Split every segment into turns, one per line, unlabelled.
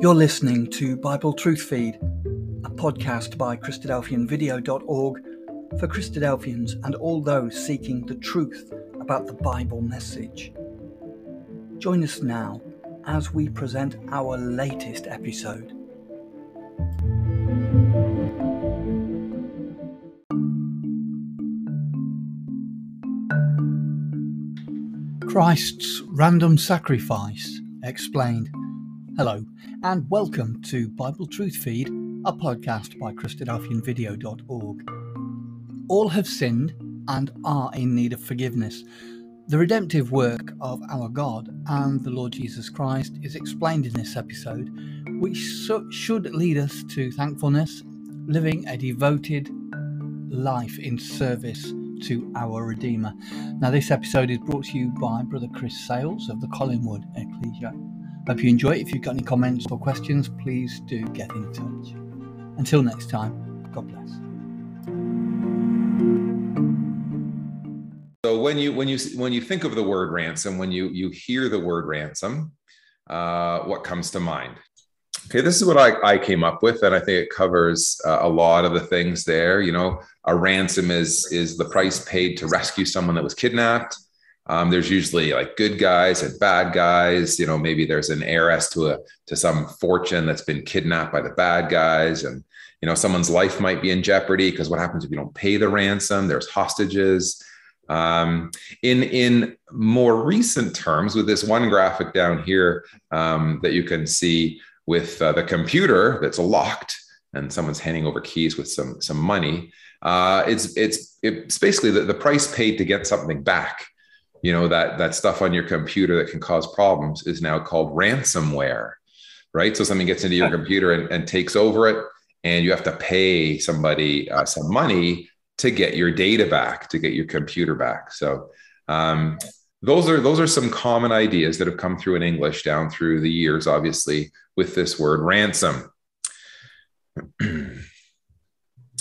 You're listening to Bible Truth Feed, a podcast by Christadelphianvideo.org for Christadelphians and all those seeking the truth about the Bible message. Join us now as we present our latest episode. Christ's random sacrifice explained. Hello, and welcome to Bible Truth Feed, a podcast by Christadelphianvideo.org. All have sinned and are in need of forgiveness. The redemptive work of our God and the Lord Jesus Christ is explained in this episode, which should lead us to thankfulness, living a devoted life in service to our Redeemer. Now, this episode is brought to you by Brother Chris Sales of the Collingwood Ecclesia. Hope you enjoy it. If you've got any comments or questions, please do get in touch. Until next time, God bless.
So when you when you when you think of the word ransom, when you you hear the word ransom, uh, what comes to mind? Okay, this is what I, I came up with, and I think it covers uh, a lot of the things there. You know, a ransom is is the price paid to rescue someone that was kidnapped. Um, there's usually like good guys and bad guys. You know, maybe there's an heiress to a to some fortune that's been kidnapped by the bad guys, and you know someone's life might be in jeopardy because what happens if you don't pay the ransom? There's hostages. Um, in in more recent terms, with this one graphic down here um, that you can see with uh, the computer that's locked and someone's handing over keys with some some money. Uh, it's it's it's basically the, the price paid to get something back you know that that stuff on your computer that can cause problems is now called ransomware right? So something gets into your computer and, and takes over it and you have to pay somebody uh, some money to get your data back to get your computer back. So um, those are those are some common ideas that have come through in english down through the years obviously with this word ransom.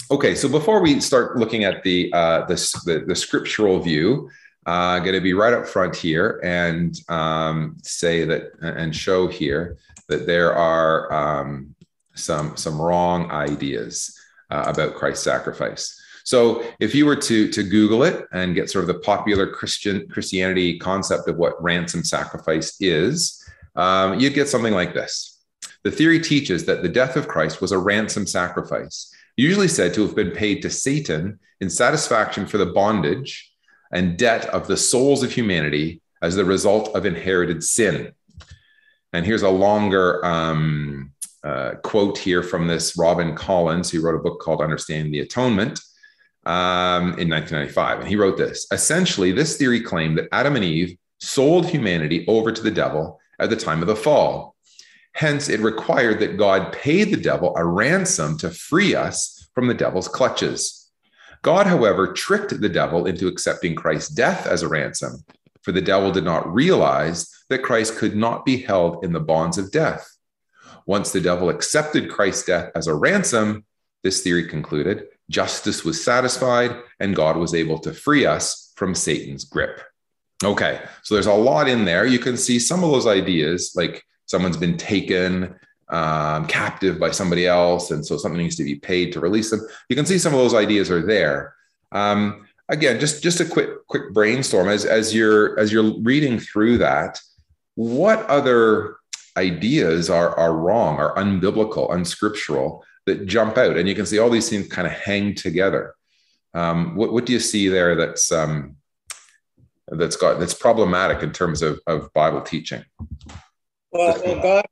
Okay so before we start looking at the uh, the, the, the scriptural view uh, going to be right up front here and um, say that and show here that there are um, some some wrong ideas uh, about Christ's sacrifice. So if you were to to Google it and get sort of the popular Christian Christianity concept of what ransom sacrifice is, um, you'd get something like this. The theory teaches that the death of Christ was a ransom sacrifice, usually said to have been paid to Satan in satisfaction for the bondage and debt of the souls of humanity as the result of inherited sin. And here's a longer um, uh, quote here from this Robin Collins, who wrote a book called Understanding the Atonement um, in 1995. And he wrote this Essentially, this theory claimed that Adam and Eve sold humanity over to the devil at the time of the fall. Hence, it required that God pay the devil a ransom to free us from the devil's clutches. God, however, tricked the devil into accepting Christ's death as a ransom, for the devil did not realize that Christ could not be held in the bonds of death. Once the devil accepted Christ's death as a ransom, this theory concluded, justice was satisfied and God was able to free us from Satan's grip. Okay, so there's a lot in there. You can see some of those ideas, like someone's been taken, um, captive by somebody else, and so something needs to be paid to release them. You can see some of those ideas are there. Um, again, just just a quick quick brainstorm as as you're as you're reading through that. What other ideas are are wrong, are unbiblical, unscriptural that jump out, and you can see all these things kind of hang together. Um, what what do you see there that's um, that's got that's problematic in terms of of Bible teaching?
Well, well God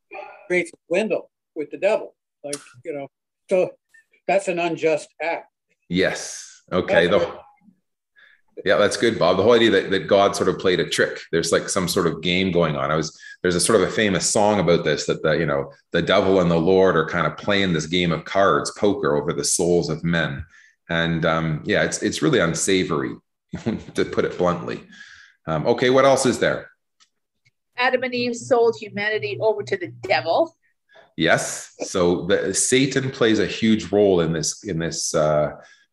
creates a window with the devil. Like, you know, so that's an unjust act.
Yes. Okay. The, yeah, that's good, Bob. The whole idea that, that God sort of played a trick. There's like some sort of game going on. I was there's a sort of a famous song about this that the you know the devil and the Lord are kind of playing this game of cards, poker over the souls of men. And um, yeah, it's it's really unsavory, to put it bluntly. Um, okay, what else is there?
Adam and Eve sold humanity over to the devil.
Yes. So the, Satan plays a huge role in this in this uh,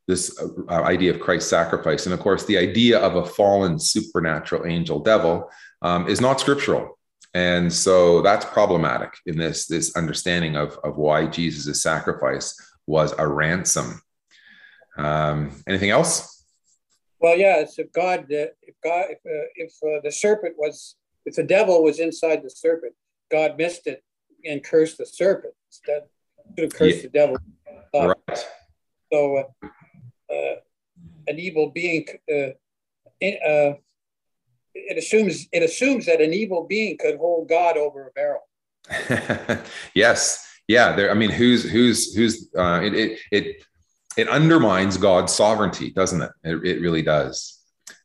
this uh, idea of Christ's sacrifice, and of course, the idea of a fallen supernatural angel devil um, is not scriptural. And so that's problematic in this, this understanding of, of why Jesus' sacrifice was a ransom. Um, anything else?
Well, yeah, it's if God, uh, if God, if, uh, if uh, the serpent was, if the devil was inside the serpent, God missed it and cursed the serpent instead. Could have cursed yeah. the devil. Right. So, uh, uh, an evil being, uh, in, it assumes it assumes that an evil being could hold God over a barrel.
yes, yeah. There. I mean, who's who's who's uh, it, it it it undermines God's sovereignty, doesn't it? It, it really does.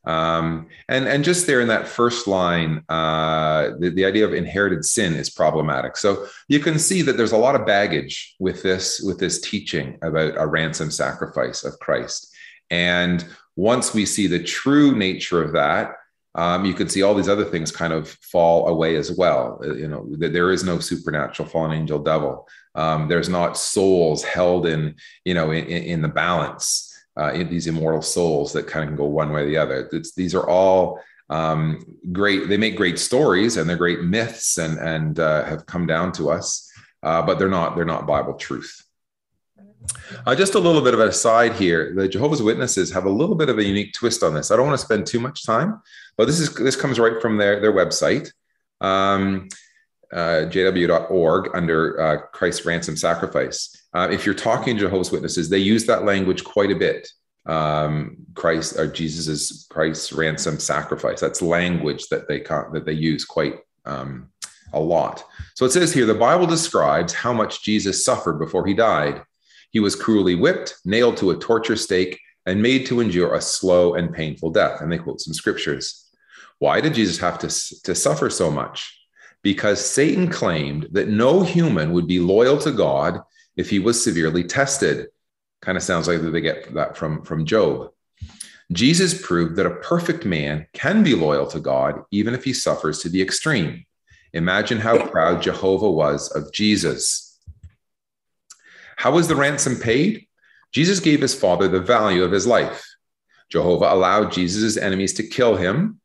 Um, and and just there in that first line, uh, the, the idea of inherited sin is problematic. So you can see that there's a lot of baggage with this with this teaching about a ransom sacrifice of Christ. And once we see the true nature of that, um, you can see all these other things kind of fall away as well. Uh, you know, there is no supernatural fallen angel devil. Um, there's not souls held in, you know, in, in the balance, uh, in these immortal souls that kind of can go one way or the other. It's, these are all um, great. They make great stories and they're great myths and and uh, have come down to us, uh, but they're not they're not Bible truth. Uh, just a little bit of an aside here. The Jehovah's Witnesses have a little bit of a unique twist on this. I don't want to spend too much time, but this is this comes right from their their website, um, uh, jw.org under uh, Christ's ransom sacrifice. Uh, if you're talking Jehovah's Witnesses, they use that language quite a bit. Um, Christ or Jesus's Christ's ransom sacrifice. That's language that they that they use quite um, a lot. So it says here the Bible describes how much Jesus suffered before he died. He was cruelly whipped, nailed to a torture stake, and made to endure a slow and painful death. And they quote some scriptures. Why did Jesus have to, to suffer so much? Because Satan claimed that no human would be loyal to God if he was severely tested. Kind of sounds like they get that from, from Job. Jesus proved that a perfect man can be loyal to God even if he suffers to the extreme. Imagine how proud Jehovah was of Jesus. How was the ransom paid? Jesus gave his father the value of his life. Jehovah allowed Jesus' enemies to kill him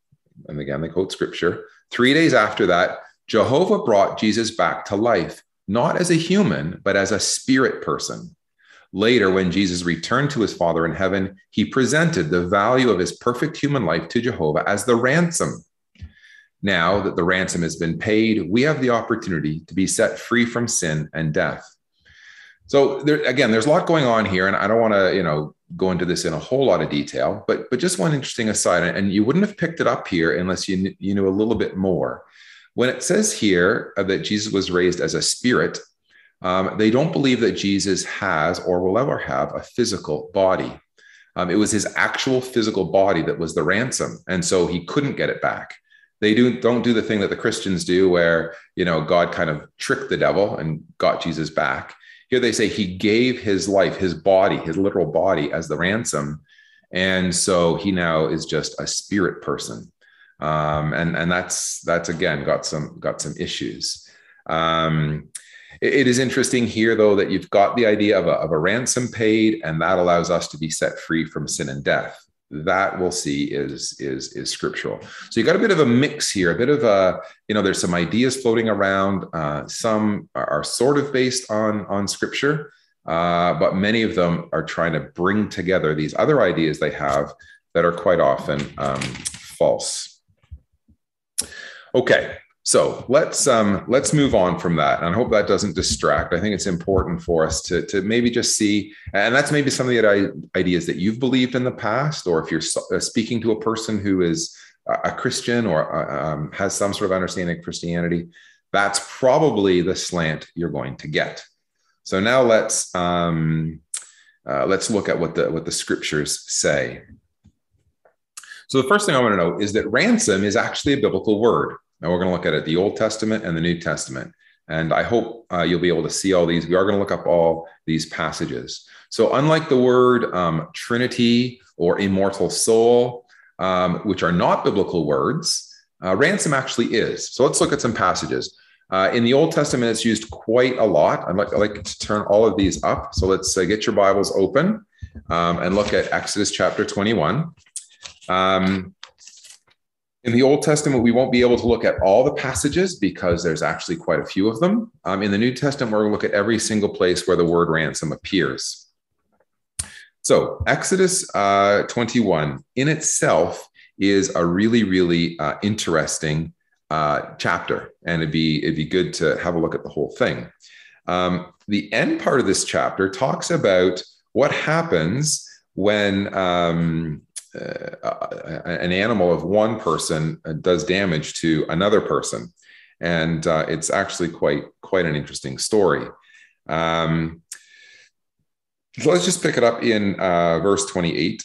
and again, they quote scripture. Three days after that, Jehovah brought Jesus back to life, not as a human, but as a spirit person. Later, when Jesus returned to his Father in heaven, he presented the value of his perfect human life to Jehovah as the ransom. Now that the ransom has been paid, we have the opportunity to be set free from sin and death. So there, again, there's a lot going on here, and I don't want to, you know, go into this in a whole lot of detail, but but just one interesting aside, and you wouldn't have picked it up here unless you you knew a little bit more. When it says here that Jesus was raised as a spirit, um, they don't believe that Jesus has or will ever have a physical body. Um, it was his actual physical body that was the ransom, and so he couldn't get it back. They do don't do the thing that the Christians do, where you know God kind of tricked the devil and got Jesus back here they say he gave his life, his body, his literal body as the ransom. And so he now is just a spirit person. Um, and, and that's, that's again, got some, got some issues. Um, it, it is interesting here though, that you've got the idea of a, of a ransom paid and that allows us to be set free from sin and death. That we'll see is is is scriptural. So you got a bit of a mix here a bit of a you know there's some ideas floating around. Uh, some are, sort of based on on scripture uh, but many of them are trying to bring together these other ideas they have that are quite often um, false okay so let's um, let's move on from that, and I hope that doesn't distract. I think it's important for us to to maybe just see, and that's maybe some of the ideas that you've believed in the past, or if you're uh, speaking to a person who is a Christian or uh, um, has some sort of understanding of Christianity, that's probably the slant you're going to get. So now let's um, uh, let's look at what the what the scriptures say. So the first thing I want to know is that ransom is actually a biblical word. Now we're going to look at it the Old Testament and the New Testament. And I hope uh, you'll be able to see all these. We are going to look up all these passages. So, unlike the word um, Trinity or immortal soul, um, which are not biblical words, uh, ransom actually is. So, let's look at some passages. Uh, in the Old Testament, it's used quite a lot. I'd like, I'd like to turn all of these up. So, let's uh, get your Bibles open um, and look at Exodus chapter 21. Um, In the Old Testament, we won't be able to look at all the passages because there's actually quite a few of them. Um, in the New Testament, we're going to look at every single place where the word ransom appears. So, Exodus uh, 21 in itself is a really, really uh, interesting uh, chapter, and it'd be it'd be good to have a look at the whole thing. Um, the end part of this chapter talks about what happens when um, uh, an animal of one person uh, does damage to another person, and uh, it's actually quite quite an interesting story. Um, so let's just pick it up in uh, verse 28.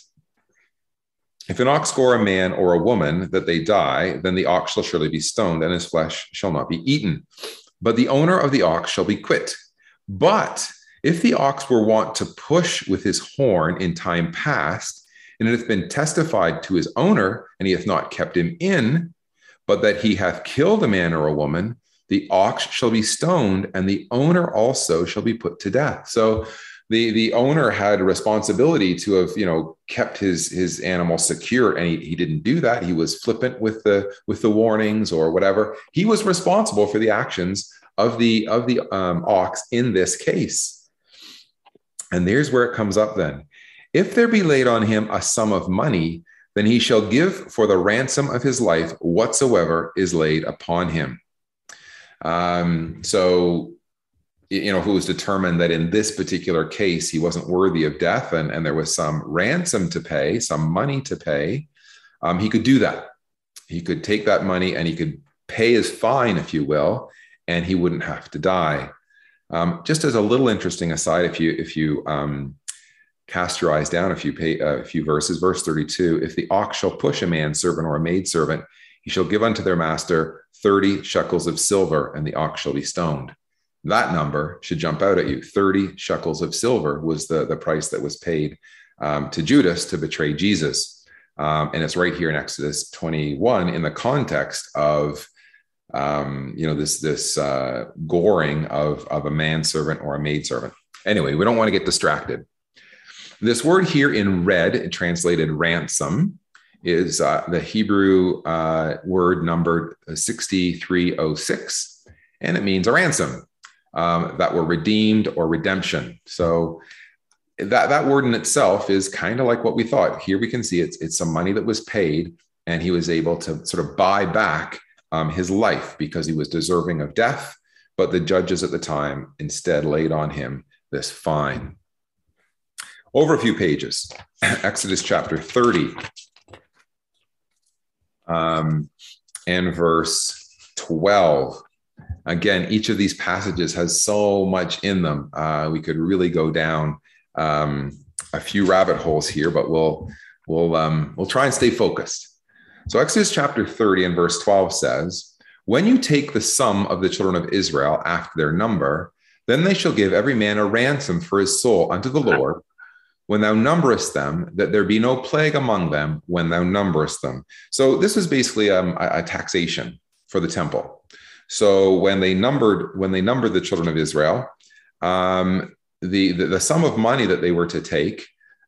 If an ox gore a man or a woman that they die, then the ox shall surely be stoned, and his flesh shall not be eaten. But the owner of the ox shall be quit. But if the ox were wont to push with his horn in time past, and it hath been testified to his owner, and he hath not kept him in, but that he hath killed a man or a woman, the ox shall be stoned, and the owner also shall be put to death. So the the owner had a responsibility to have you know kept his his animal secure and he, he didn't do that. He was flippant with the with the warnings or whatever. He was responsible for the actions of the of the um, ox in this case. And there's where it comes up then if there be laid on him a sum of money, then he shall give for the ransom of his life whatsoever is laid upon him. Um, so, you know, who was determined that in this particular case he wasn't worthy of death and, and there was some ransom to pay, some money to pay, um, he could do that. He could take that money and he could pay his fine, if you will, and he wouldn't have to die. Um, just as a little interesting aside, if you if you um, cast your eyes down a few pay, uh, a few verses. Verse 32 if the ox shall push a man servant or a maid servant he shall give unto their master 30 shekels of silver and the ox shall be stoned. That number should jump out at you. 30 shekels of silver was the, the price that was paid um, to judas to betray jesus. Um, and it's right here in exodus 21 in the context of um, you know this this uh, goring of, of a manservant or a maidservant. Anyway we don't want to get distracted this word here in red, translated ransom, is uh, the Hebrew uh, word numbered 6306, and it means a ransom um, that were redeemed or redemption. So that, that word in itself is kind of like what we thought. Here we can see it's, it's some money that was paid, and he was able to sort of buy back um, his life because he was deserving of death. But the judges at the time instead laid on him this fine over a few pages. Exodus chapter 30 um, and verse 12. Again, each of these passages has so much in them. Uh, we could really go down um, a few rabbit holes here, but we'll we'll um, we'll try and stay focused. So Exodus chapter 30 and verse 12 says, "When you take the sum of the children of Israel after their number, then they shall give every man a ransom for his soul unto the Lord, when thou numberest them, that there be no plague among them when thou numberest them. So this was basically um, a, a, taxation for the temple. So when they numbered when they numbered the children of Israel, um, the, the, the sum of money that they were to take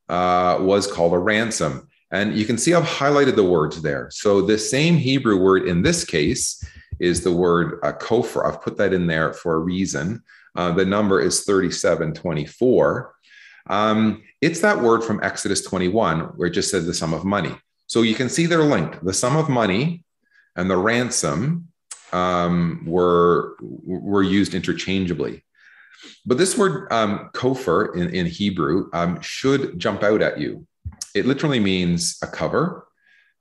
uh, was called a ransom. And you can see I've highlighted the words there. So the same Hebrew word in this case is the word uh, kofar. I've put that in there for a reason. Uh, the number is 3724. Um, it's that word from Exodus 21 where it just said the sum of money. So you can see they're linked. The sum of money and the ransom um, were were used interchangeably. But this word um, kofar in, in Hebrew um, should jump out at you. It literally means a cover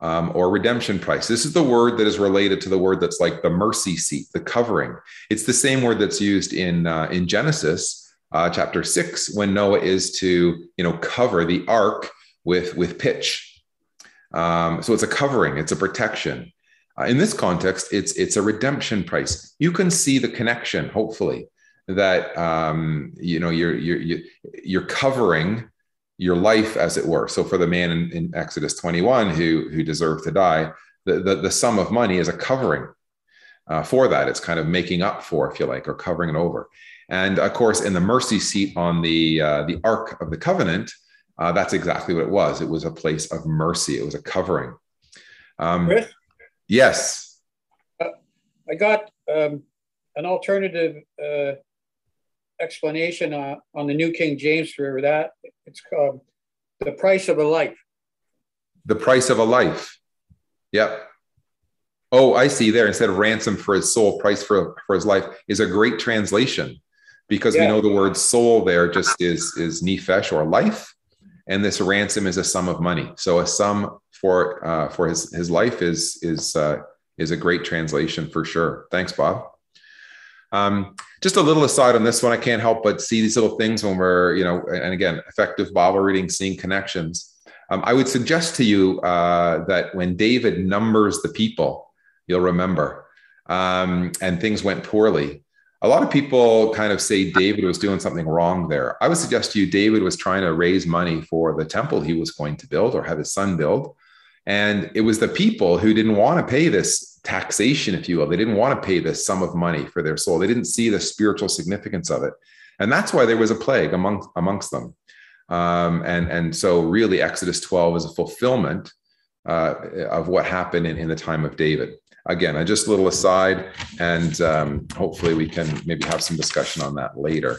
um, or redemption price. This is the word that is related to the word that's like the mercy seat, the covering. It's the same word that's used in uh, in Genesis uh, chapter six, when Noah is to you know cover the ark with with pitch. Um, so it's a covering, it's a protection. Uh, in this context, it's it's a redemption price. You can see the connection, hopefully, that um, you know you're you're you're covering your life, as it were. So for the man in, in Exodus 21 who who deserved to die, the, the, the sum of money is a covering uh, for that. It's kind of making up for, if you like, or covering it over. And of course, in the mercy seat on the uh, the Ark of the Covenant, uh, that's exactly what it was. It was a place of mercy. It was a covering. Um,
Chris,
Yes.
Uh, I got um, an alternative uh, explanation uh, on the New King James for that. It's called the price of a life.
The price of a life. Yep. Oh, I see there. Instead of ransom for his soul, price for, for his life is a great translation because yeah. we know the word soul there just is is nefesh or life, and this ransom is a sum of money. So a sum for uh, for his his life is is uh, is a great translation for sure. Thanks, Bob. Um, just a little aside on this one, I can't help but see these little things when we're, you know, and again, effective Bible reading, seeing connections. Um, I would suggest to you uh, that when David numbers the people, you'll remember, um, and things went poorly. A lot of people kind of say David was doing something wrong there. I would suggest to you, David was trying to raise money for the temple he was going to build or have his son build. And it was the people who didn't want to pay this taxation, if you will. They didn't want to pay this sum of money for their soul. They didn't see the spiritual significance of it. And that's why there was a plague among, amongst them. Um, and, and so, really, Exodus 12 is a fulfillment uh, of what happened in, in the time of David. Again, I just a little aside, and um, hopefully, we can maybe have some discussion on that later.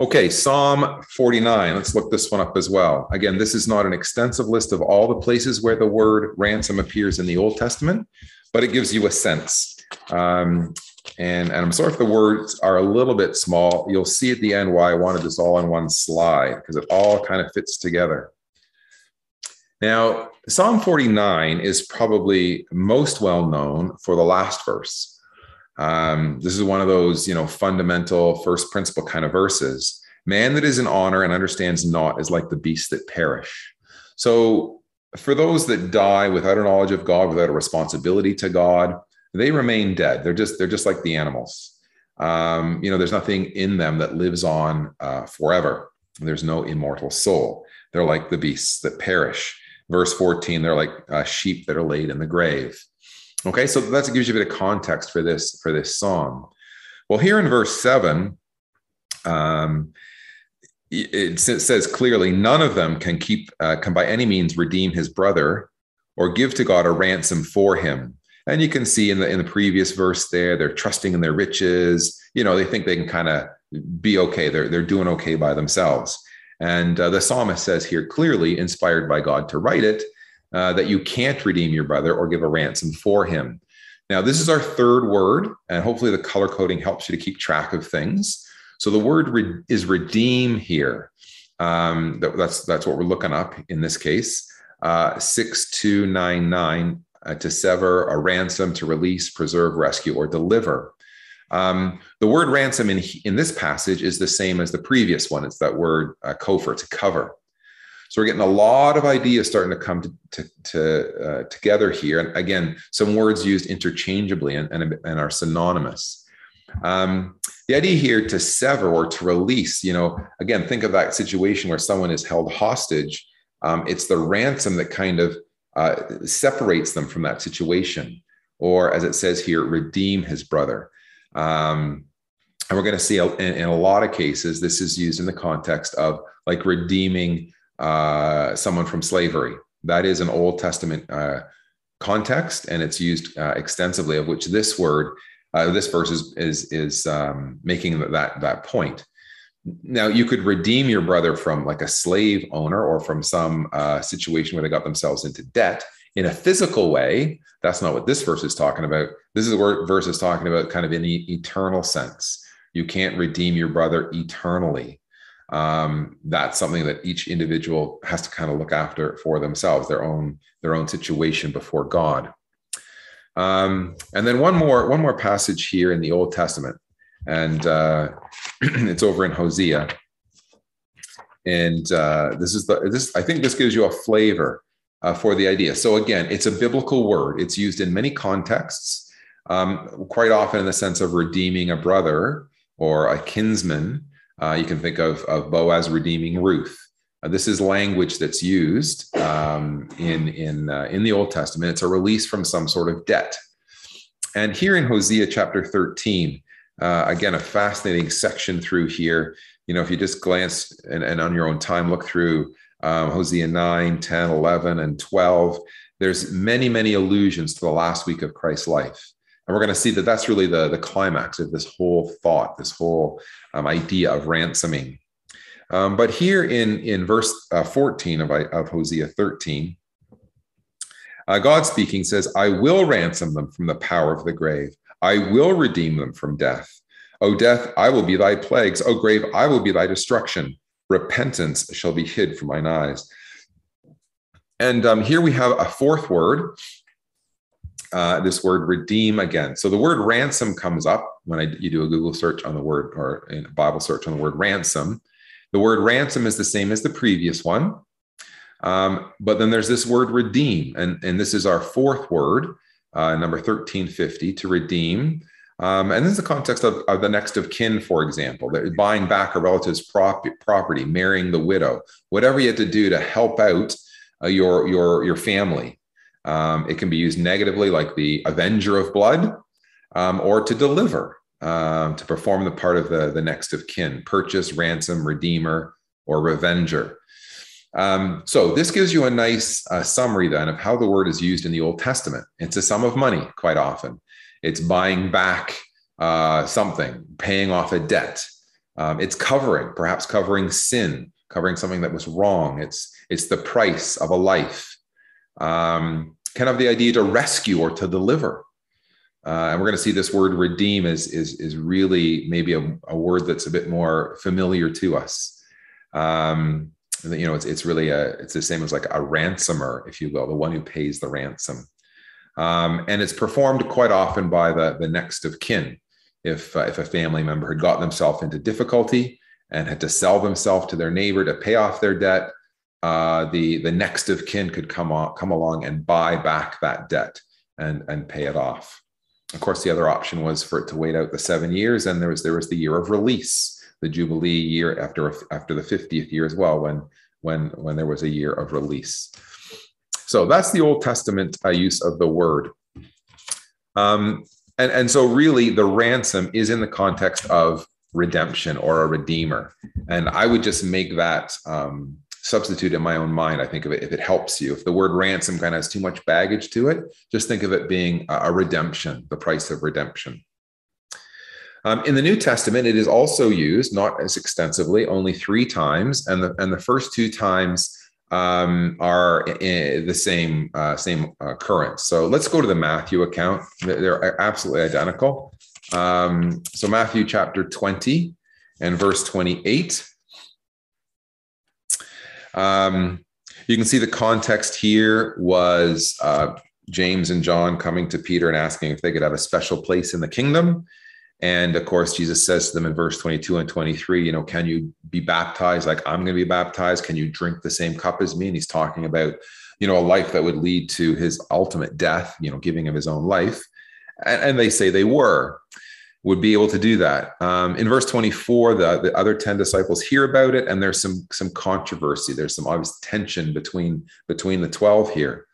Okay, Psalm 49. Let's look this one up as well. Again, this is not an extensive list of all the places where the word ransom appears in the Old Testament, but it gives you a sense. Um, and, and I'm sorry if the words are a little bit small. You'll see at the end why I wanted this all on one slide, because it all kind of fits together. Now, Psalm 49 is probably most well known for the last verse. Um, this is one of those, you know, fundamental first principle kind of verses. Man that is in honor and understands not is like the beasts that perish. So, for those that die without a knowledge of God, without a responsibility to God, they remain dead. They're just they're just like the animals. Um, you know, there's nothing in them that lives on uh, forever. There's no immortal soul. They're like the beasts that perish. Verse 14, they're like uh, sheep that are laid in the grave. Okay, so that gives you a bit of context for this for this song. Well, here in verse seven, um, it, says clearly, none of them can keep uh, can by any means redeem his brother or give to God a ransom for him. And you can see in the in the previous verse there, they're trusting in their riches. You know, they think they can kind of be okay. They're they're doing okay by themselves. And uh, the psalmist says here clearly, inspired by God to write it, uh, that you can't redeem your brother or give a ransom for him. Now, this is our third word, and hopefully the color coding helps you to keep track of things. So the word re- is redeem here. Um, that, that's that's what we're looking up in this case. Uh, six two nine nine uh, to sever, a ransom, to release, preserve, rescue, or deliver. Um, the word ransom in in this passage is the same as the previous one. It's that word uh, kofer, to cover. So we're getting a lot of ideas starting to come to, to, to uh, together here. And again, some words used interchangeably and, and, and are synonymous. Um, the idea here to sever or to release, you know, again, think of that situation where someone is held hostage. Um, it's the ransom that kind of uh, separates them from that situation. Or as it says here, redeem his brother. Um, and we're going to see in, in, a lot of cases, this is used in the context of like redeeming uh, someone from slavery. That is an Old Testament uh, context, and it's used uh, extensively. Of which this word, uh, this verse is is is um, making that that point. Now, you could redeem your brother from like a slave owner or from some uh, situation where they got themselves into debt in a physical way. That's not what this verse is talking about. This is what verse is talking about, kind of in the eternal sense. You can't redeem your brother eternally um, that's something that each individual has to kind of look after for themselves, their own their own situation before God. Um, and then one more one more passage here in the Old Testament, and uh, it's over in Hosea. And uh, this is the this I think this gives you a flavor uh, for the idea. So again, it's a biblical word. It's used in many contexts, um, quite often in the sense of redeeming a brother or a kinsman. Uh, you can think of, of Boaz redeeming Ruth. Uh, this is language that's used um, in, in, uh, in the Old Testament. It's a release from some sort of debt. And here in Hosea chapter 13, uh, again, a fascinating section through here. You know, if you just glance and, and on your own time, look through um, Hosea 9, 10, 11, and 12, there's many, many allusions to the last week of Christ's life. And we're going to see that that's really the, the climax of this whole thought, this whole um, idea of ransoming. Um, but here in, in verse uh, 14 of, of Hosea 13, uh, God speaking says, I will ransom them from the power of the grave. I will redeem them from death. O death, I will be thy plagues. O grave, I will be thy destruction. Repentance shall be hid from mine eyes. And um, here we have a fourth word, uh, this word redeem again. So the word ransom comes up when I, you do a Google search on the word or a Bible search on the word ransom. The word ransom is the same as the previous one. Um, but then there's this word redeem, and, and this is our fourth word, uh, number 1350, to redeem. Um, and this is the context of, of, the next of kin, for example, that buying back a relative's prop, property, marrying the widow, whatever you had to do to help out uh, your, your, your family. Um, it can be used negatively, like the avenger of blood, um, or to deliver, um, to perform the part of the, the next of kin, purchase, ransom, redeemer, or revenger. Um, so this gives you a nice uh, summary then of how the word is used in the Old Testament. It's a sum of money quite often. It's buying back uh, something, paying off a debt. Um, it's covering, perhaps covering sin, covering something that was wrong. It's it's the price of a life. Um, kind of the idea to rescue or to deliver. Uh, and we're going to see this word redeem is is is really maybe a, a word that's a bit more familiar to us. Um, you know, it's it's really a it's the same as like a ransomer, if you will, the one who pays the ransom. Um, and it's performed quite often by the the next of kin. If uh, if a family member had gotten themselves into difficulty and had to sell themselves to their neighbor to pay off their debt, uh, the the next of kin could come on, come along and buy back that debt and and pay it off. Of course, the other option was for it to wait out the seven years, and there was there was the year of release, the jubilee year after after the 50th year as well, when when when there was a year of release. So that's the Old Testament uh, use of the word. Um, and, and so really the ransom is in the context of redemption or a redeemer. And I would just make that um, substitute in my own mind. I think of it if it helps you. If the word ransom kind of has too much baggage to it, just think of it being a, redemption, the price of redemption. Um, in the New Testament, it is also used, not as extensively, only three times, and the and the first two times um, are the same uh, same uh, occurrence. So let's go to the Matthew account. They're absolutely identical. Um, so Matthew chapter twenty and verse twenty eight. Um, you can see the context here was uh, James and John coming to Peter and asking if they could have a special place in the kingdom. And of course, Jesus says to them in verse 22 and 23, you know, can you be baptized like I'm going to be baptized? Can you drink the same cup as me? And he's talking about, you know, a life that would lead to his ultimate death, you know, giving of his own life. And, and they say they were, would be able to do that. Um, in verse 24, the, the other 10 disciples hear about it, and there's some, some controversy. There's some obvious tension between, between the 12 here.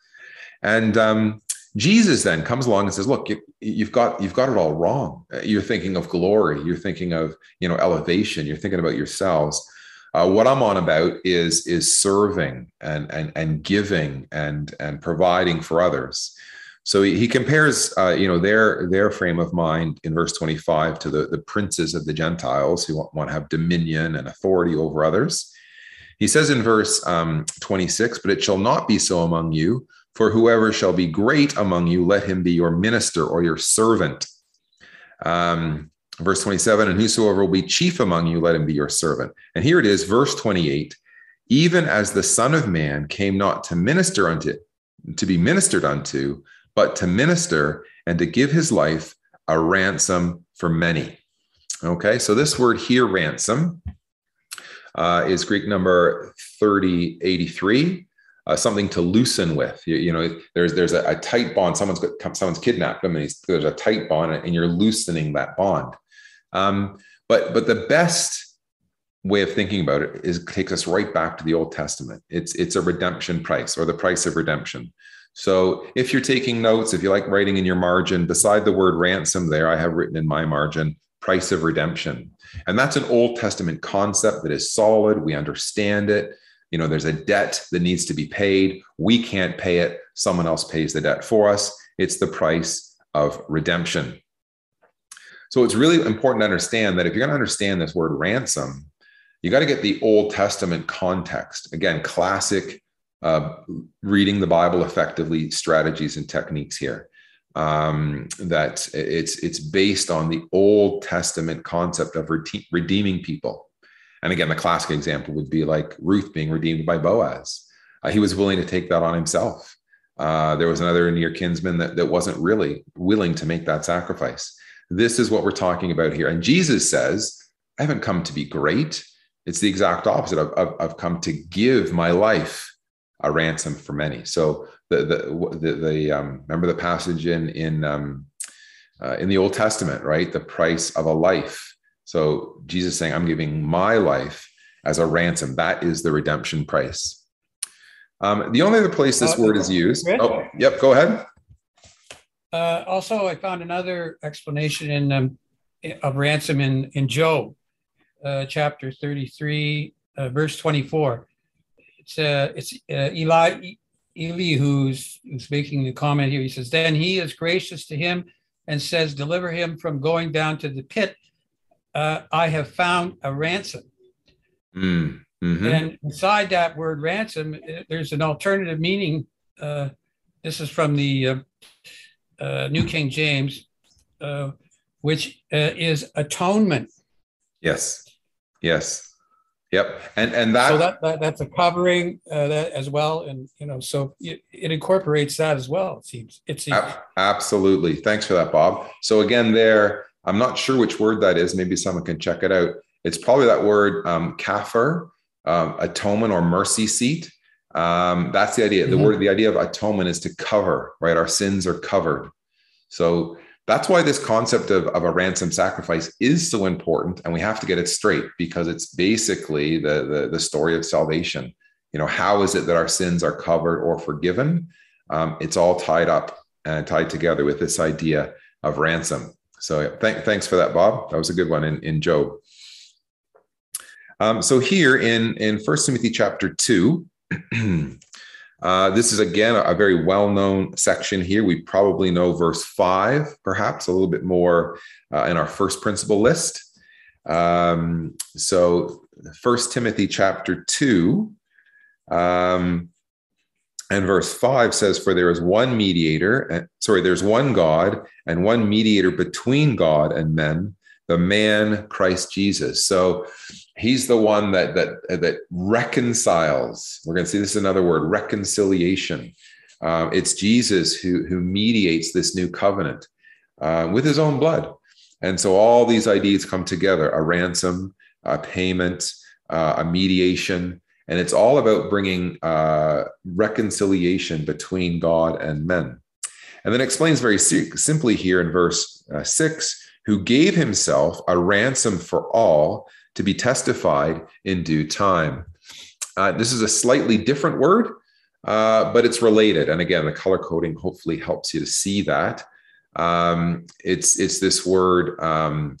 And um, Jesus then comes along and says, "Look, you, have got you've got it all wrong. You're thinking of glory. You're thinking of you know elevation. You're thinking about yourselves. Uh, what I'm on about is is serving and and and giving and and providing for others." So he, he compares, uh, you know, their their frame of mind in verse 25 to the the princes of the Gentiles who want, want to have dominion and authority over others. He says in verse um, 26, "But it shall not be so among you." For whoever shall be great among you, let him be your minister or your servant. Um, verse 27 And whosoever will be chief among you, let him be your servant. And here it is, verse 28 Even as the Son of Man came not to minister unto, to be ministered unto, but to minister and to give his life a ransom for many. Okay, so this word here, ransom, uh, is Greek number 3083 uh, something to loosen with. You, you know, there's there's a, a, tight bond. Someone's got someone's kidnapped them, and there's a tight bond, and you're loosening that bond. Um, but but the best way of thinking about it is takes us right back to the Old Testament. It's it's a redemption price or the price of redemption. So if you're taking notes, if you like writing in your margin, beside the word ransom, there I have written in my margin price of redemption. And that's an Old Testament concept that is solid. We understand it you know there's a debt that needs to be paid we can't pay it someone else pays the debt for us. It's the price of redemption. So it's really important to understand that if you're going to understand this word ransom, you got to get the Old Testament context. Again, classic uh, reading the Bible effectively strategies and techniques here. Um, that it's it's based on the Old Testament concept of rede- redeeming people. And again, the classic example would be like Ruth being redeemed by Boaz. Uh, he was willing to take that on himself. Uh, there was another near kinsman that, that wasn't really willing to make that sacrifice. This is what we're talking about here. And Jesus says, I haven't come to be great. It's the exact opposite. I've, I've, I've come to give my life a ransom for many. So the the the, the um, remember the passage in in um, uh, in the Old Testament, right? The price of a life. So Jesus saying, "I'm giving my life as a ransom." That is the redemption price. Um, the only other place this uh, word is used. Oh, yep. Go ahead.
Uh, also, I found another explanation in um, of ransom in in Job, uh, chapter thirty three, uh, verse twenty four it's uh, it's uh, Eli Eli who's who's making the comment here. He says, "Then he is gracious to him and says, deliver him from going down to the pit. Uh, I have found a ransom." Mm, mm-hmm. And inside that word ransom, uh, there's an alternative meaning. Uh, this is from the uh, uh, New King James, uh, which uh, is atonement.
Yes. Yes. Yep, and and that,
so that, that that's a covering uh, that as well, and you know, so it, it incorporates that as well. It seems it seems
absolutely. Thanks for that, Bob. So again, there, I'm not sure which word that is. Maybe someone can check it out. It's probably that word um, kafir, um, atonement or mercy seat. Um, that's the idea. The mm-hmm. word, the idea of atonement is to cover. Right, our sins are covered. So that's why this concept of, of a ransom sacrifice is so important and we have to get it straight because it's basically the, the, the story of salvation you know how is it that our sins are covered or forgiven um, it's all tied up and tied together with this idea of ransom so th- thanks for that bob that was a good one in, in job um, so here in in first timothy chapter 2 Uh, this is again a, very well known section here. We probably know verse five, perhaps a little bit more uh, in our first principle list. Um, so, First Timothy chapter 2 um, and verse 5 says, For there is one mediator, uh, sorry, there's one God and one mediator between God and men, the man Christ Jesus. So he's the one that that that reconciles. We're going to see this is another word, reconciliation. Uh, it's Jesus who who mediates this new covenant uh, with his own blood, and so all these ideas come together: a ransom, a payment, uh, a mediation, and it's all about bringing uh, reconciliation between God and men. And then explains very simply here in verse uh, six who gave himself a ransom for all to be testified in due time. Uh, this is a slightly different word, uh, but it's related. And again, the color coding hopefully helps you to see that. Um, it's it's this word um,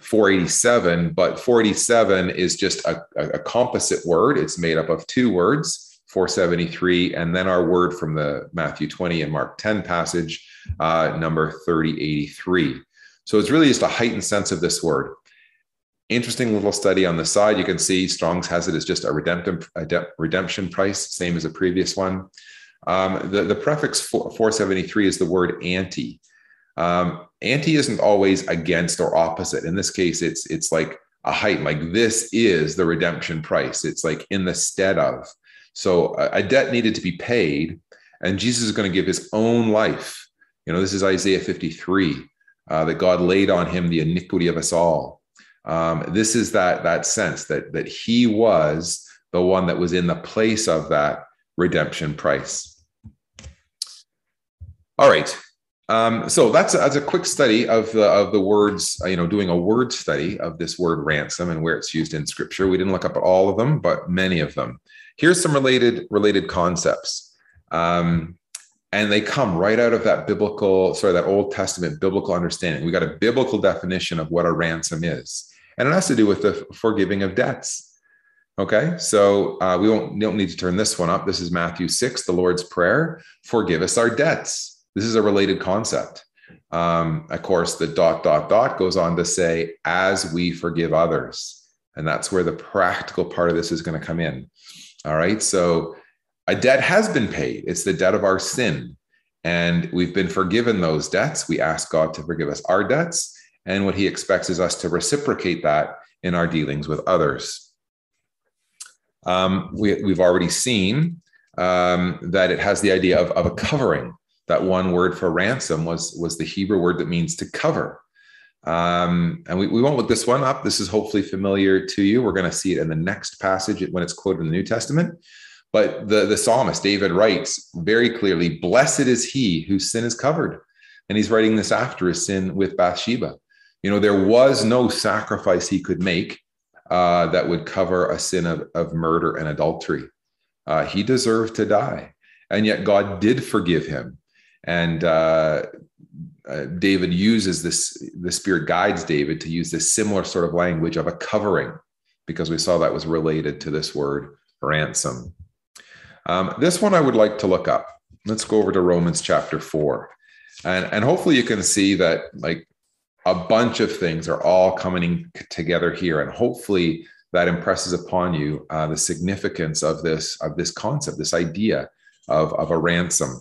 487, but 487 is just a, a composite word. It's made up of two words, 473, and then our word from the Matthew 20 and Mark 10 passage, uh, number 3083. So it's really just a heightened sense of this word. Interesting little study on the side. You can see Strong's has it as just a redemption price, same as the previous one. Um, the, the prefix 473 is the word anti. Um, anti isn't always against or opposite. In this case, it's it's like a height, like this is the redemption price. It's like in the stead of. So a, a debt needed to be paid, and Jesus is going to give his own life. You know, this is Isaiah 53 uh, that God laid on him the iniquity of us all. Um, this is that that sense that that he was the one that was in the place of that redemption price. All right. Um, so that's a, that's a quick study of the of the words. You know, doing a word study of this word ransom and where it's used in Scripture. We didn't look up at all of them, but many of them. Here's some related related concepts. Um, and they come right out of that biblical sorry that old testament biblical understanding we got a biblical definition of what a ransom is and it has to do with the forgiving of debts Okay, so uh, we won't don't need to turn this one up. This is Matthew six, the Lord's prayer. Forgive us our debts. This is a related concept. Um, of course, the dot dot dot goes on to say, as we forgive others, and that's where the practical part of this is going to come in. All right, so a debt has been paid. It's the debt of our sin, and we've been forgiven those debts. We ask God to forgive us our debts, and what He expects is us to reciprocate that in our dealings with others. Um, we, have already seen um, that it has the idea of, of a covering. That one word for ransom was, was the Hebrew word that means to cover. Um, and we, we won't look this one up. This is hopefully familiar to you. We're going to see it in the next passage when it's quoted in the New Testament. But the, the psalmist, David, writes very clearly Blessed is he whose sin is covered. And he's writing this after his sin with Bathsheba. You know, there was no sacrifice he could make uh, that would cover a sin of, of murder and adultery. Uh, he deserved to die. And yet God did forgive him. And uh, uh, David uses this, the Spirit guides David to use this similar sort of language of a covering, because we saw that was related to this word ransom. Um, this one I would like to look up. Let's go over to Romans chapter 4. And, and hopefully you can see that, like, a bunch of things are all coming together here and hopefully that impresses upon you uh, the significance of this of this concept this idea of, of a ransom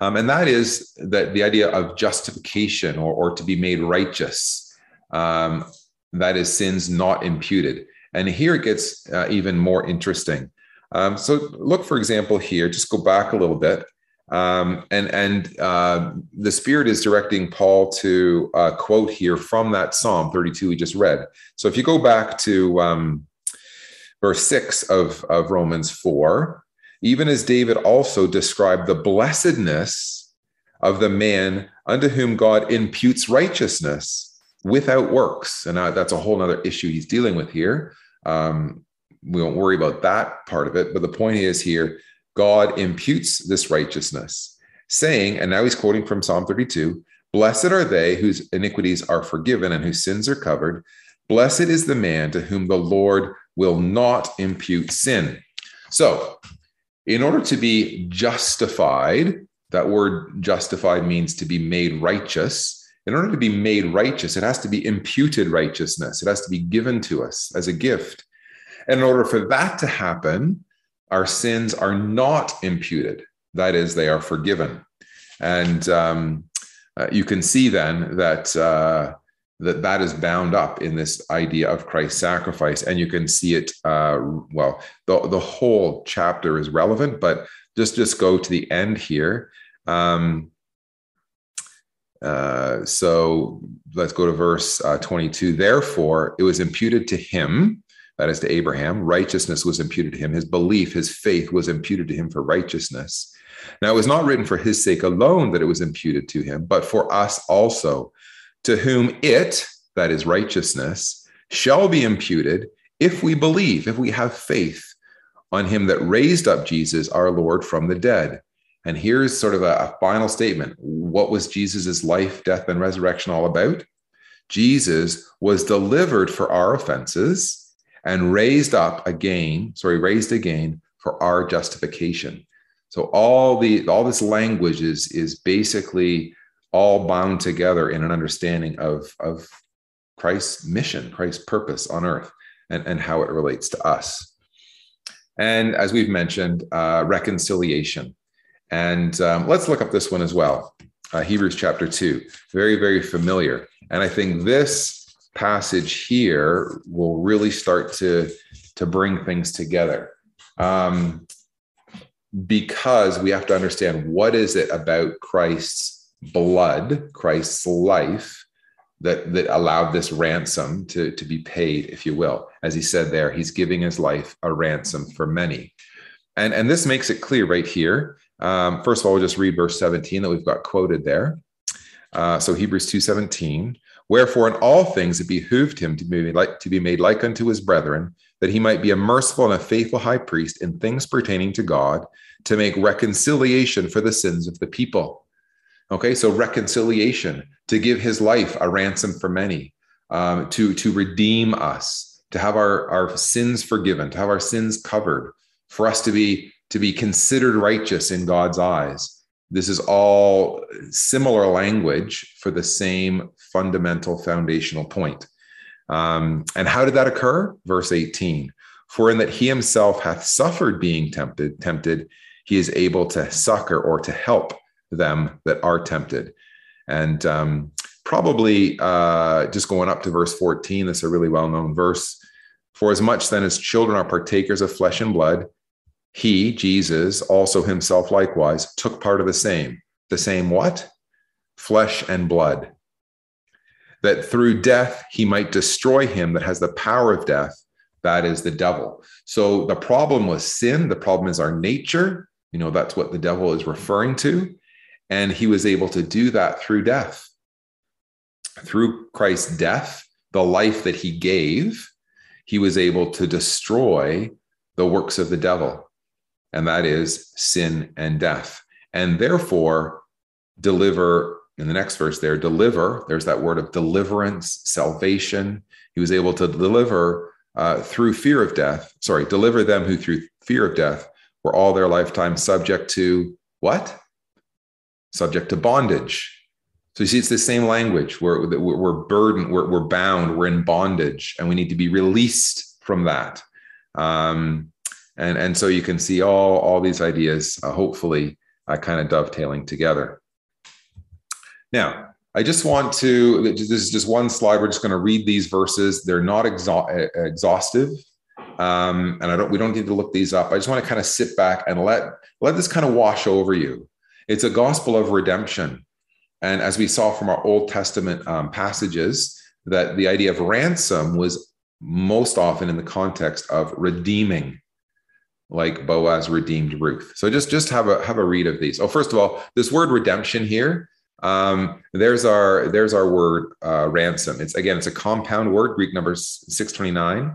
um, and that is that the idea of justification or, or to be made righteous um, that is sins not imputed. And here it gets uh, even more interesting. Um, so look for example here just go back a little bit. Um, and and uh, the Spirit is directing Paul to uh, quote here from that Psalm 32 we just read. So if you go back to um, verse 6 of, of Romans 4, even as David also described the blessedness of the man unto whom God imputes righteousness without works. And uh, that's a whole other issue he's dealing with here. Um, we won't worry about that part of it. But the point is here God imputes this righteousness, saying, and now he's quoting from Psalm 32 Blessed are they whose iniquities are forgiven and whose sins are covered. Blessed is the man to whom the Lord will not impute sin. So, in order to be justified, that word justified means to be made righteous. In order to be made righteous, it has to be imputed righteousness. It has to be given to us as a gift. And in order for that to happen, our sins are not imputed. That is, they are forgiven. And um, uh, you can see then that uh, that that is bound up in this idea of Christ's sacrifice, and you can see it. Uh, well, the the whole chapter is relevant, but just just go to the end here. Um, uh, so let's go to verse uh, 22. Therefore, it was imputed to him that is to Abraham. Righteousness was imputed to him. His belief, his faith was imputed to him for righteousness. Now, it was not written for his sake alone that it was imputed to him, but for us also, to whom it, that is righteousness, shall be imputed if we believe, if we have faith on him that raised up Jesus, our Lord, from the dead. And here's sort of a, a final statement. What was Jesus' life, death, and resurrection all about? Jesus was delivered for our offenses and raised up again, sorry, raised again for our justification. So all the all this language is is basically all bound together in an understanding of of Christ's mission, Christ's purpose on earth, and, and how it relates to us. And as we've mentioned, uh, reconciliation. And um, let's look up this one as well. Uh, Hebrews chapter 2, very, very familiar. And I think this passage here will really start to to bring things together um, because we have to understand what is it about christ's blood christ's life that that allowed this ransom to to be paid if you will. As he said there he's giving his life a ransom for many. And and this makes it clear right here. Um, first of all we'll just read verse 17 that we've got quoted there. Uh, so hebrews 2 17 Wherefore, in all things it behooved him to be, like, to be made like unto his brethren, that he might be a merciful and a faithful high priest in things pertaining to God, to make reconciliation for the sins of the people. Okay, so reconciliation, to give his life a ransom for many, um, to, to redeem us, to have our, our sins forgiven, to have our sins covered, for us to be to be considered righteous in God's eyes. This is all similar language for the same fundamental foundational point. Um, and how did that occur? Verse 18 For in that he himself hath suffered being tempted, tempted, he is able to succor or to help them that are tempted. And um, probably uh, just going up to verse 14, that's a really well known verse. For as much then as children are partakers of flesh and blood, he, Jesus, also himself likewise took part of the same. The same what? Flesh and blood. That through death he might destroy him that has the power of death, that is the devil. So the problem was sin, the problem is our nature. You know, that's what the devil is referring to. And he was able to do that through death. Through Christ's death, the life that he gave, he was able to destroy the works of the devil and that is sin and death. And therefore, deliver in the next verse there, deliver, there's that word of deliverance, salvation. He was able to deliver uh, through fear of death, sorry, deliver them who through fear of death were all their lifetime subject to what? Subject to bondage. So you see, it's the same language. We're, we're burdened, we're, we're bound, we're in bondage, and we need to be released from that. Um, and and so you can see all all these ideas uh, hopefully uh, kind of dovetailing together now i just want to this is just one slide we're just going to read these verses they're not exa- exhaustive um, and i don't we don't need to look these up i just want to kind of sit back and let let this kind of wash over you it's a gospel of redemption and as we saw from our old testament um, passages that the idea of ransom was most often in the context of redeeming like Boaz redeemed Ruth. So just just have a have a read of these. Oh, first of all, this word redemption here. Um, there's our there's our word uh, ransom. It's again it's a compound word, Greek number six twenty nine,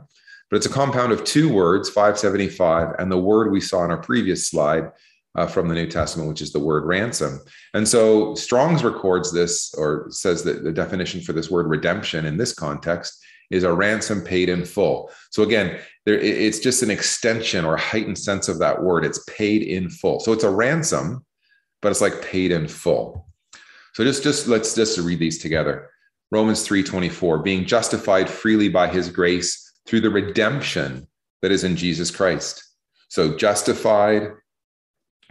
but it's a compound of two words, five seventy five, and the word we saw in our previous slide uh, from the New Testament, which is the word ransom. And so Strong's records this or says that the definition for this word redemption in this context is a ransom paid in full. So again, there, it's just an extension or heightened sense of that word. It's paid in full. So it's a ransom, but it's like paid in full. So just, just let's just read these together. Romans 3:24, being justified freely by his grace through the redemption that is in Jesus Christ. So justified,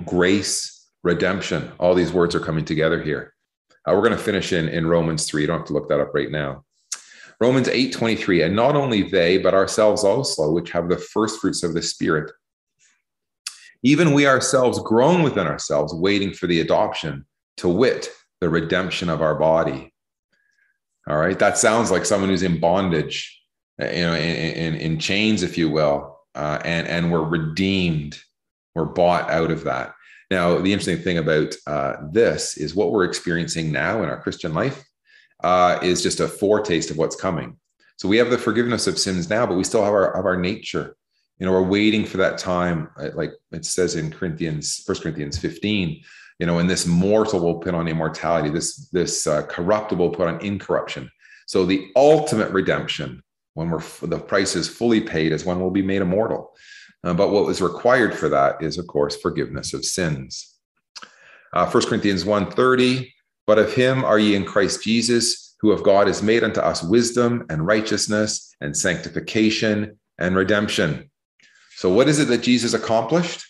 grace, redemption. All these words are coming together here. Uh, we're going to finish in, in Romans 3. You don't have to look that up right now. Romans 8 23, and not only they, but ourselves also, which have the first fruits of the Spirit. Even we ourselves groan within ourselves, waiting for the adoption, to wit, the redemption of our body. All right, that sounds like someone who's in bondage, you know, in, in, in chains, if you will, uh, and, and we're redeemed, we're bought out of that. Now, the interesting thing about uh, this is what we're experiencing now in our Christian life uh, is just a foretaste of what's coming. So we have the forgiveness of sins now, but we still have our our nature. You know, we're waiting for that time, uh, like it says in Corinthians, First Corinthians 15. You know, and this mortal will put on immortality. This this uh, corruptible put on incorruption. So the ultimate redemption, when we're the price is fully paid, is when we'll be made immortal. Uh, but what was required for that is, of course, forgiveness of sins. Uh, 1 Corinthians 1.30, but of him are ye in Christ Jesus, who of God is made unto us wisdom and righteousness and sanctification and redemption. So, what is it that Jesus accomplished?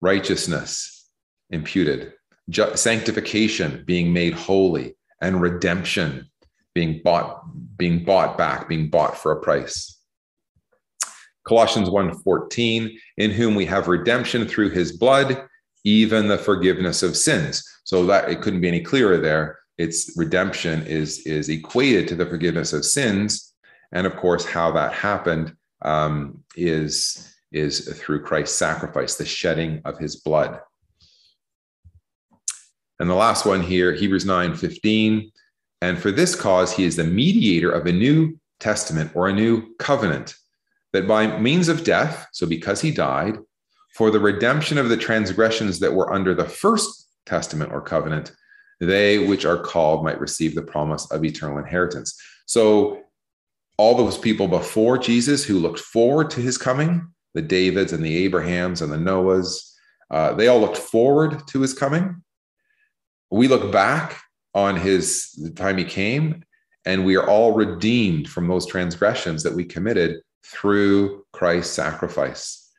Righteousness imputed, Ju- sanctification being made holy, and redemption being bought, being bought back, being bought for a price. Colossians 1:14, in whom we have redemption through his blood, even the forgiveness of sins. So that it couldn't be any clearer there. Its redemption is is equated to the forgiveness of sins, and of course, how that happened um, is is through Christ's sacrifice, the shedding of His blood. And the last one here, Hebrews 9:15, And for this cause, he is the mediator of a new testament or a new covenant, that by means of death, so because he died, for the redemption of the transgressions that were under the first testament or covenant, they which are called might receive the promise of eternal inheritance. So all those people before Jesus who looked forward to his coming, the Davids and the Abrahams and the Noahs, uh, they all looked forward to his coming. We look back on his the time he came, and we are all redeemed from those transgressions that we committed through Christ's sacrifice.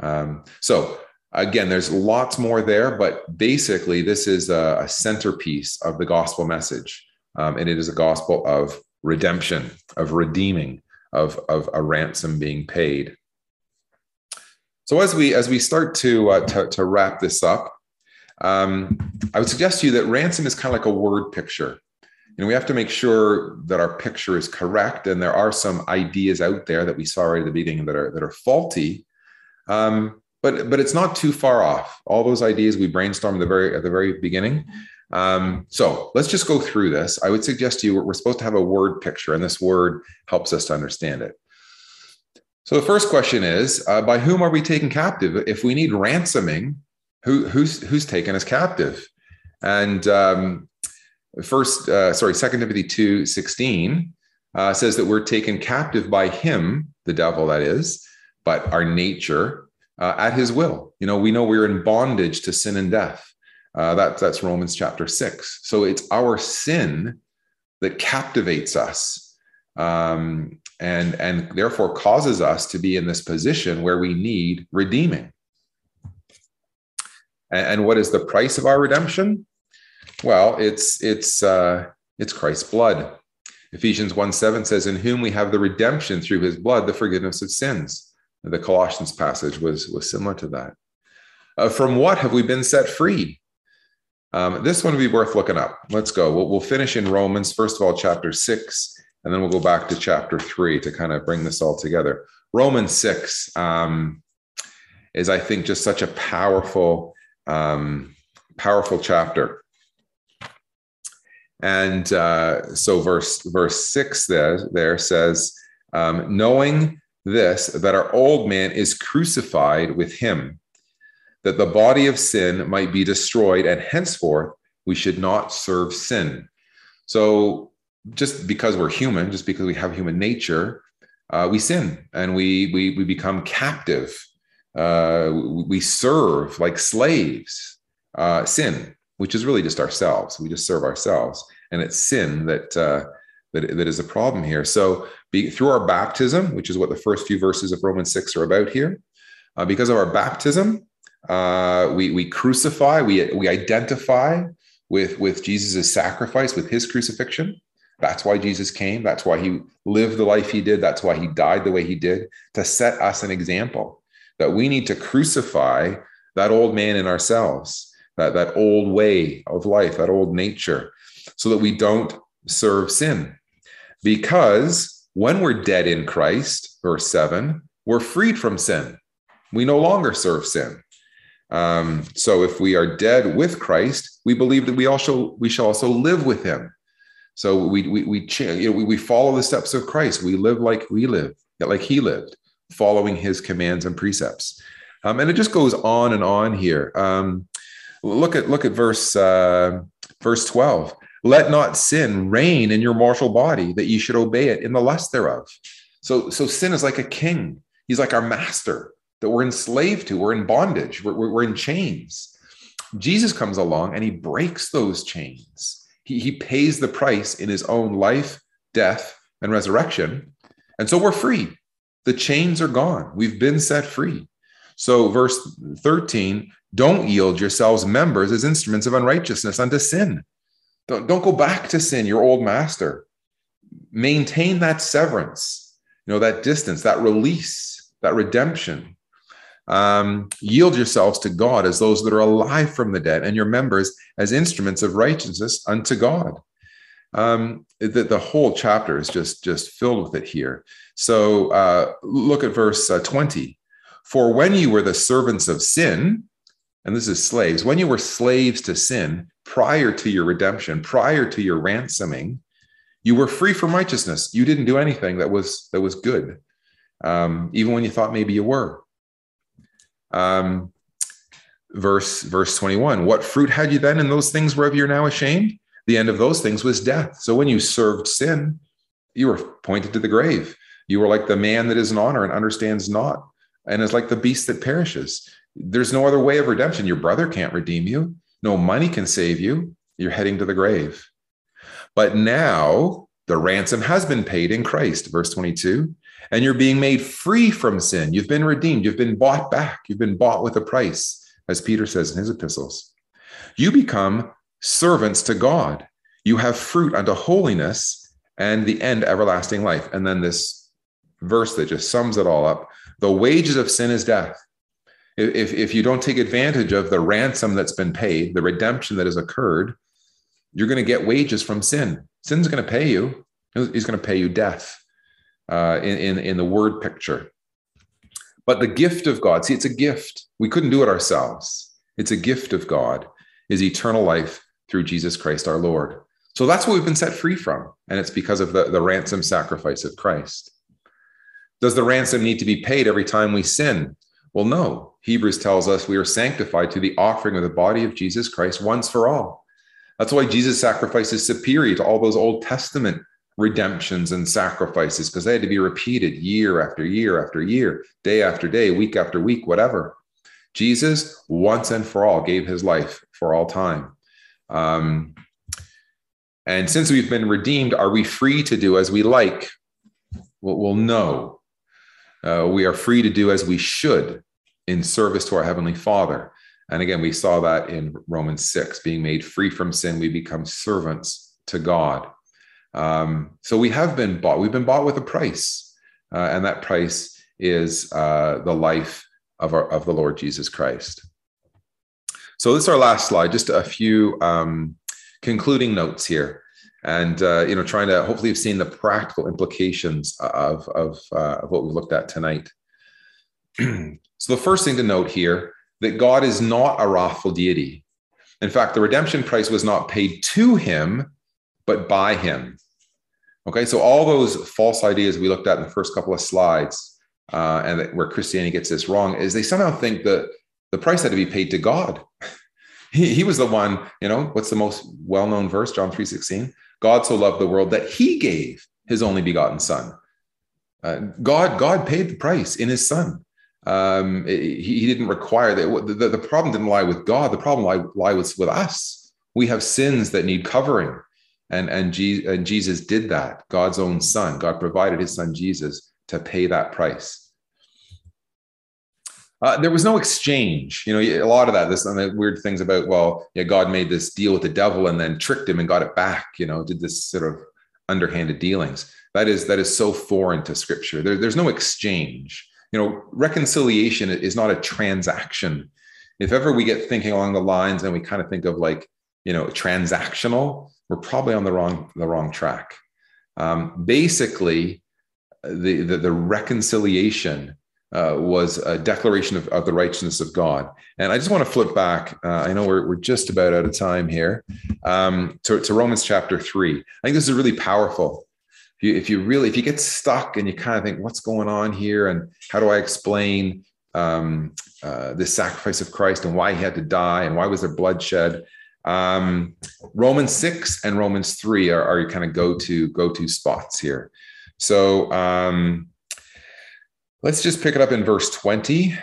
Um, so again, there's lots more there, but basically, this is a, a centerpiece of the gospel message, um, and it is a gospel of redemption, of redeeming, of, of a ransom being paid. So as we as we start to uh, to, to, wrap this up, um, I would suggest to you that ransom is kind of like a word picture. Know, we have to make sure that our picture is correct, and there are some ideas out there that we saw right at the beginning that are that are faulty. Um, but but it's not too far off. All those ideas we brainstormed the very at the very beginning. Um, so let's just go through this. I would suggest to you we're supposed to have a word picture, and this word helps us to understand it. So the first question is, uh, by whom are we taken captive? If we need ransoming, who, who's who's taken us captive? And um, first, uh, sorry, Second Timothy two sixteen uh, says that we're taken captive by him, the devil, that is, but our nature uh, at his will. You know, we know we're in bondage to sin and death. Uh, that, that's Romans chapter six. So it's our sin that captivates us um, and, and therefore causes us to be in this position where we need redeeming. And, and what is the price of our redemption? Well, it's, it's, uh, it's Christ's blood. Ephesians 1 7 says, In whom we have the redemption through his blood, the forgiveness of sins. The Colossians passage was, was similar to that. Uh, from what have we been set free? Um, this one would be worth looking up. Let's go. We'll, we'll finish in Romans, first of all, chapter six, and then we'll go back to chapter three to kind of bring this all together. Romans six um, is, I think, just such a powerful, um, powerful chapter. And uh, so, verse verse six there there says, um, knowing this that our old man is crucified with him, that the body of sin might be destroyed, and henceforth we should not serve sin. So, just because we're human, just because we have human nature, uh, we sin and we we we become captive. Uh, we serve like slaves. Uh, sin, which is really just ourselves. We just serve ourselves, and it's sin that uh, that, that is a problem here. So, be, through our baptism, which is what the first few verses of Romans 6 are about here, uh, because of our baptism, uh, we, we crucify, we, we identify with, with Jesus' sacrifice, with his crucifixion. That's why Jesus came. That's why he lived the life he did. That's why he died the way he did, to set us an example that we need to crucify that old man in ourselves, that, that old way of life, that old nature, so that we don't serve sin because when we're dead in Christ, verse 7, we're freed from sin. We no longer serve sin. Um, so if we are dead with Christ, we believe that we also we shall also live with him. So we we we, you know, we, we follow the steps of Christ. We live like we live, like he lived, following his commands and precepts. Um, and it just goes on and on here. Um, look at look at verse uh, verse 12. Let not sin reign in your mortal body, that ye should obey it in the lust thereof. So, so sin is like a king. He's like our master that we're enslaved to. We're in bondage. We're, we're, we're in chains. Jesus comes along and he breaks those chains. He, he pays the price in his own life, death, and resurrection. And so we're free. The chains are gone. We've been set free. So, verse 13 don't yield yourselves members as instruments of unrighteousness unto sin don't, don't go back to sin, your old master. Maintain that severance, you know, that distance, that release, that redemption. Um, yield yourselves to God as those that are alive from the dead, and your members as instruments of righteousness unto God. Um, the, the whole chapter is just just filled with it here. So uh, look at verse uh, 20. For when you were the servants of sin, and this is slaves, when you were slaves to sin, prior to your redemption, prior to your ransoming, you were free from righteousness. You didn't do anything that was that was good, um, even when you thought maybe you were. Um, verse verse 21 what fruit had you then in those things whereof you're now ashamed the end of those things was death so when you served sin You were pointed to the grave. You were like the man that is in honor and understands not, and is like the beast that perishes. There's no other way of redemption. Your brother can't redeem you. No money can save you. You're heading to the grave. But now the ransom has been paid in Christ, verse 22, and you're being made free from sin. You've been redeemed. You've been bought back. You've been bought with a price, as Peter says in his epistles. You become servants to God. You have fruit unto holiness and the end everlasting life. And then this verse that just sums it all up the wages of sin is death. If, if you don't take advantage of the ransom that's been paid, the redemption that has occurred, you're going to get wages from sin. Sin's going to pay you. He's going to pay you death uh, in, in, in the word picture. But the gift of God, see, it's a gift. We couldn't do it ourselves. It's a gift of God, is eternal life through Jesus Christ our Lord. So that's what we've been set free from. And it's because of the, the ransom sacrifice of Christ. Does the ransom need to be paid every time we sin? Well, no. Hebrews tells us we are sanctified through the offering of the body of Jesus Christ once for all. That's why Jesus' sacrifice is superior to all those Old Testament redemptions and sacrifices because they had to be repeated year after year after year, day after day, week after week, whatever. Jesus, once and for all, gave his life for all time. Um, and since we've been redeemed, are we free to do as we like? Well, well no. Uh, we are free to do as we should in service to our Heavenly Father. And again, we saw that in Romans 6 being made free from sin, we become servants to God. Um, so we have been bought, we've been bought with a price. Uh, and that price is uh, the life of, our, of the Lord Jesus Christ. So this is our last slide, just a few um, concluding notes here and uh, you know trying to hopefully have seen the practical implications of of, uh, of what we've looked at tonight. So the first thing to note here that god is not a wrathful deity. In fact the redemption price was not paid to him but by him. Okay so all those false ideas we looked at in the first couple of slides uh, and where christianity gets this wrong is they somehow think that the price had to be paid to god. He, he was the one, you know, what's the most well-known verse, John 3:16? God so loved the world that he gave his only begotten son. Uh, God, God paid the price in his son. Um, he, he, didn't require that. The, the, problem didn't lie with God. The problem lie, lie was with us. We have sins that need covering. And, and, and Jesus did that. God's own son. God provided his son Jesus to pay that price. Uh, there was no exchange. You know, a lot of that. This and the weird things about well, yeah, God made this deal with the devil and then tricked him and got it back. You know, did this sort of underhanded dealings. That is that is so foreign to Scripture. There, there's no exchange. You know, reconciliation is not a transaction. If ever we get thinking along the lines and we kind of think of like you know transactional, we're probably on the wrong the wrong track. Um, basically, the, the the reconciliation uh, was a declaration of, of, the righteousness of God. And I just want to flip back. Uh, I know we're, we're just about out of time here um, to, to, Romans chapter three. I think this is really powerful. If you, if you really, if you get stuck and you kind of think, what's going on here? And how do I explain um, uh, this sacrifice of Christ and why he had to die and why was there bloodshed? Um, Romans 6 and Romans 3 are, are your kind of go-to go-to spots here. So um, Let's just pick it up in verse 20.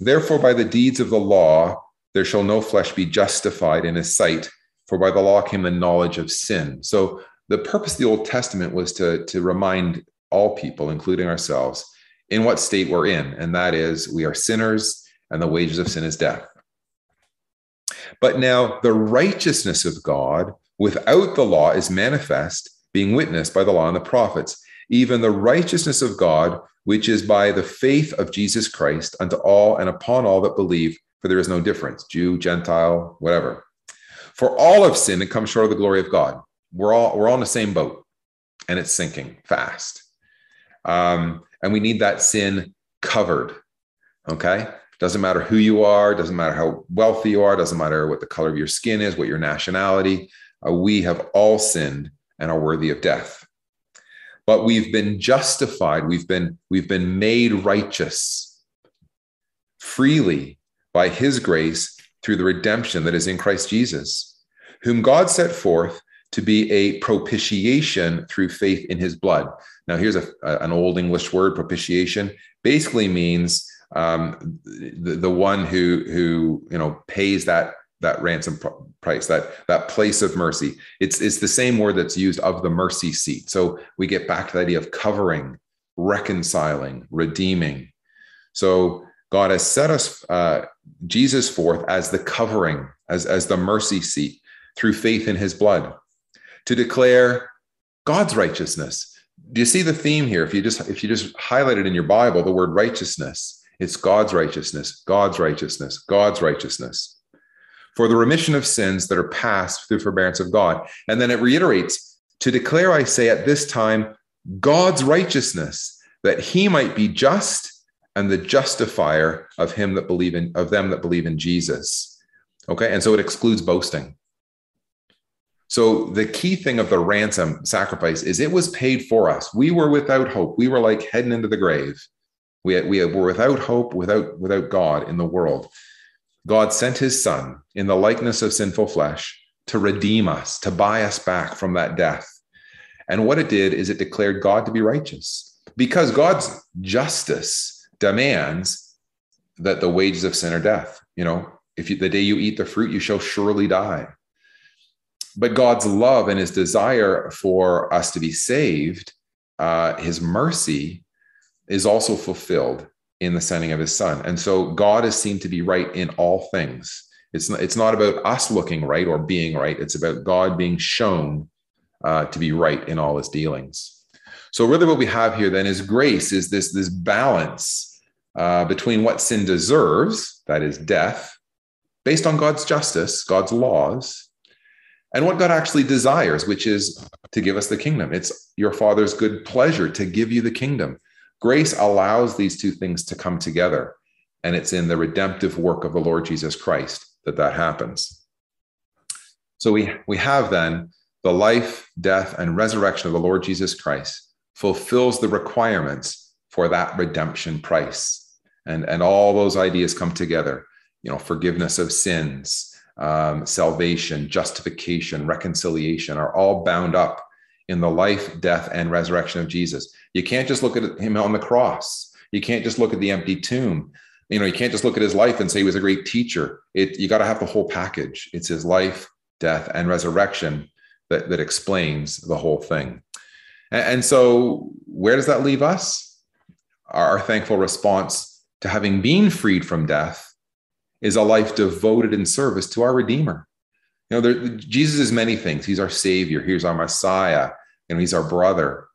Therefore, by the deeds of the law, there shall no flesh be justified in his sight, for by the law came the knowledge of sin. So, the purpose of the Old Testament was to, to remind all people, including ourselves, in what state we're in, and that is we are sinners, and the wages of sin is death. But now, the righteousness of God without the law is manifest, being witnessed by the law and the prophets, even the righteousness of God which is by the faith of Jesus Christ unto all and upon all that believe, for there is no difference, Jew, Gentile, whatever. For all of sin and come short of the glory of God. We're all we're all in the same boat, and it's sinking fast. Um, and we need that sin covered. Okay. Doesn't matter who you are, doesn't matter how wealthy you are, doesn't matter what the color of your skin is, what your nationality. Uh, we have all sinned and are worthy of death but we've been justified we've been we've been made righteous freely by his grace through the redemption that is in Christ Jesus whom God set forth to be a propitiation through faith in his blood. Now, here's a, an old English word, propitiation, basically means um, the, the one who who you know pays that that ransom price that that place of mercy. It's it's the same word that's used of the mercy seat. So we get back to the idea of covering reconciling redeeming. So god has set us uh, jesus forth as the covering as as the mercy seat through faith in his blood to declare god's righteousness. Do you see the theme here? If you just if you just highlight it in your bible the word righteousness it's god's righteousness god's righteousness god's righteousness for the remission of sins that are past through forbearance of God. And then it reiterates to declare, I say, at this time, God's righteousness, that he might be just and the justifier of him that believe in of them that believe in Jesus. Okay, and so it excludes boasting. So the key thing of the ransom sacrifice is it was paid for us. We were without hope. We were like heading into the grave. We, we were without hope, without, without God in the world. God sent his son in the likeness of sinful flesh to redeem us, to buy us back from that death. And what it did is it declared God to be righteous because God's justice demands that the wages of sin are death. You know, if you, the day you eat the fruit, you shall surely die. But God's love and his desire for us to be saved, uh, his mercy is also fulfilled in the sending of his son. And so God is seen to be right in all things. It's not, it's not about us looking right or being right. It's about God being shown uh, to be right in all his dealings. So really what we have here then is grace is this, this balance uh, between what sin deserves, that is death, based on God's justice, God's laws, and what God actually desires, which is to give us the kingdom. It's your father's good pleasure to give you the kingdom. Grace allows these two things to come together. And it's in the redemptive work of the Lord Jesus Christ that that happens. So we, we have then the life, death, and resurrection of the Lord Jesus Christ fulfills the requirements for that redemption price. And, and all those ideas come together, you know, forgiveness of sins, um, salvation, justification, reconciliation are all bound up in the life, death, and resurrection of Jesus. You can't just look at him on the cross. You can't just look at the empty tomb. You know, you can't just look at his life and say he was a great teacher. It you got to have the whole package. It's his life, death, and resurrection that, that explains the whole thing. And, and so, where does that leave us? Our, our thankful response to having been freed from death is a life devoted in service to our Redeemer. You know, there, Jesus is many things. He's our Savior. He's our Messiah. and he's our brother.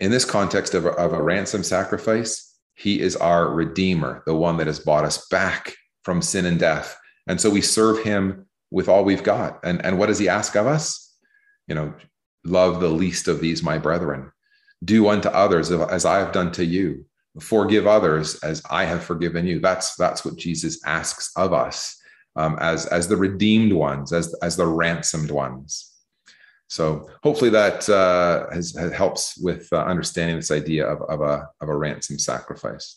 In this context of a, of a ransom sacrifice, he is our Redeemer, the one that has bought us back from sin and death. And so we serve him with all we've got. And, and what does he ask of us? You know, love the least of these, my brethren. Do unto others as I have done to you. Forgive others as I have forgiven you. That's that's what Jesus asks of us um, as as the redeemed ones, as as the ransomed ones. So hopefully that uh, has, has, helps with uh, understanding this idea of, of a of a ransom sacrifice.